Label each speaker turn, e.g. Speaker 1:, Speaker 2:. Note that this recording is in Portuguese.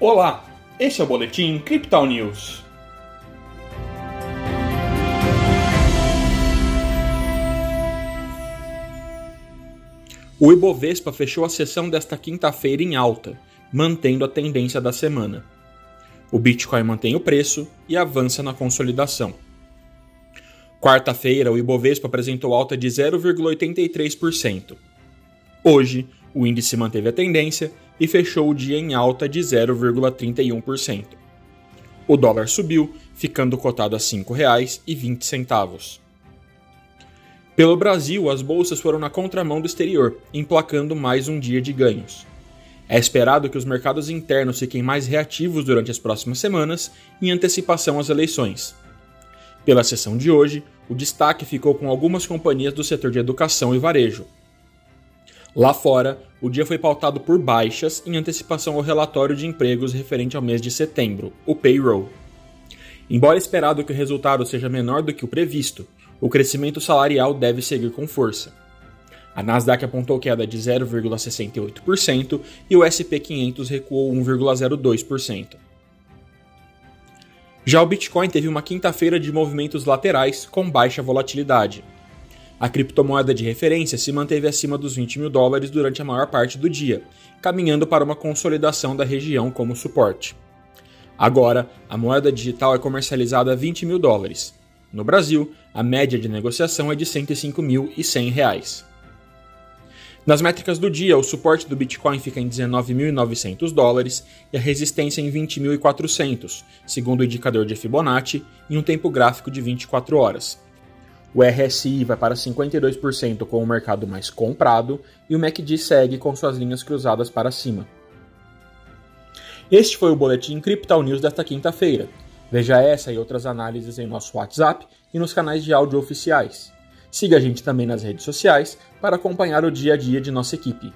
Speaker 1: Olá, este é o Boletim Crypto News. O Ibovespa fechou a sessão desta quinta-feira em alta, mantendo a tendência da semana. O Bitcoin mantém o preço e avança na consolidação. Quarta-feira, o Ibovespa apresentou alta de 0,83%. Hoje, o índice manteve a tendência e fechou o dia em alta de 0,31%. O dólar subiu, ficando cotado a R$ 5,20. Pelo Brasil, as bolsas foram na contramão do exterior, emplacando mais um dia de ganhos. É esperado que os mercados internos fiquem mais reativos durante as próximas semanas, em antecipação às eleições. Pela sessão de hoje, o destaque ficou com algumas companhias do setor de educação e varejo. Lá fora, o dia foi pautado por baixas em antecipação ao relatório de empregos referente ao mês de setembro, o payroll. Embora esperado que o resultado seja menor do que o previsto, o crescimento salarial deve seguir com força. A Nasdaq apontou queda de 0,68% e o SP 500 recuou 1,02%. Já o Bitcoin teve uma quinta-feira de movimentos laterais com baixa volatilidade. A criptomoeda de referência se manteve acima dos 20 mil dólares durante a maior parte do dia, caminhando para uma consolidação da região como suporte. Agora, a moeda digital é comercializada a 20 mil dólares. No Brasil, a média de negociação é de R$ 105.100. Nas métricas do dia, o suporte do Bitcoin fica em 19.900 dólares e a resistência em 20.400, segundo o indicador de Fibonacci, em um tempo gráfico de 24 horas. O RSI vai para 52% com o mercado mais comprado e o MACD segue com suas linhas cruzadas para cima. Este foi o Boletim Crypto News desta quinta-feira. Veja essa e outras análises em nosso WhatsApp e nos canais de áudio oficiais. Siga a gente também nas redes sociais para acompanhar o dia a dia de nossa equipe.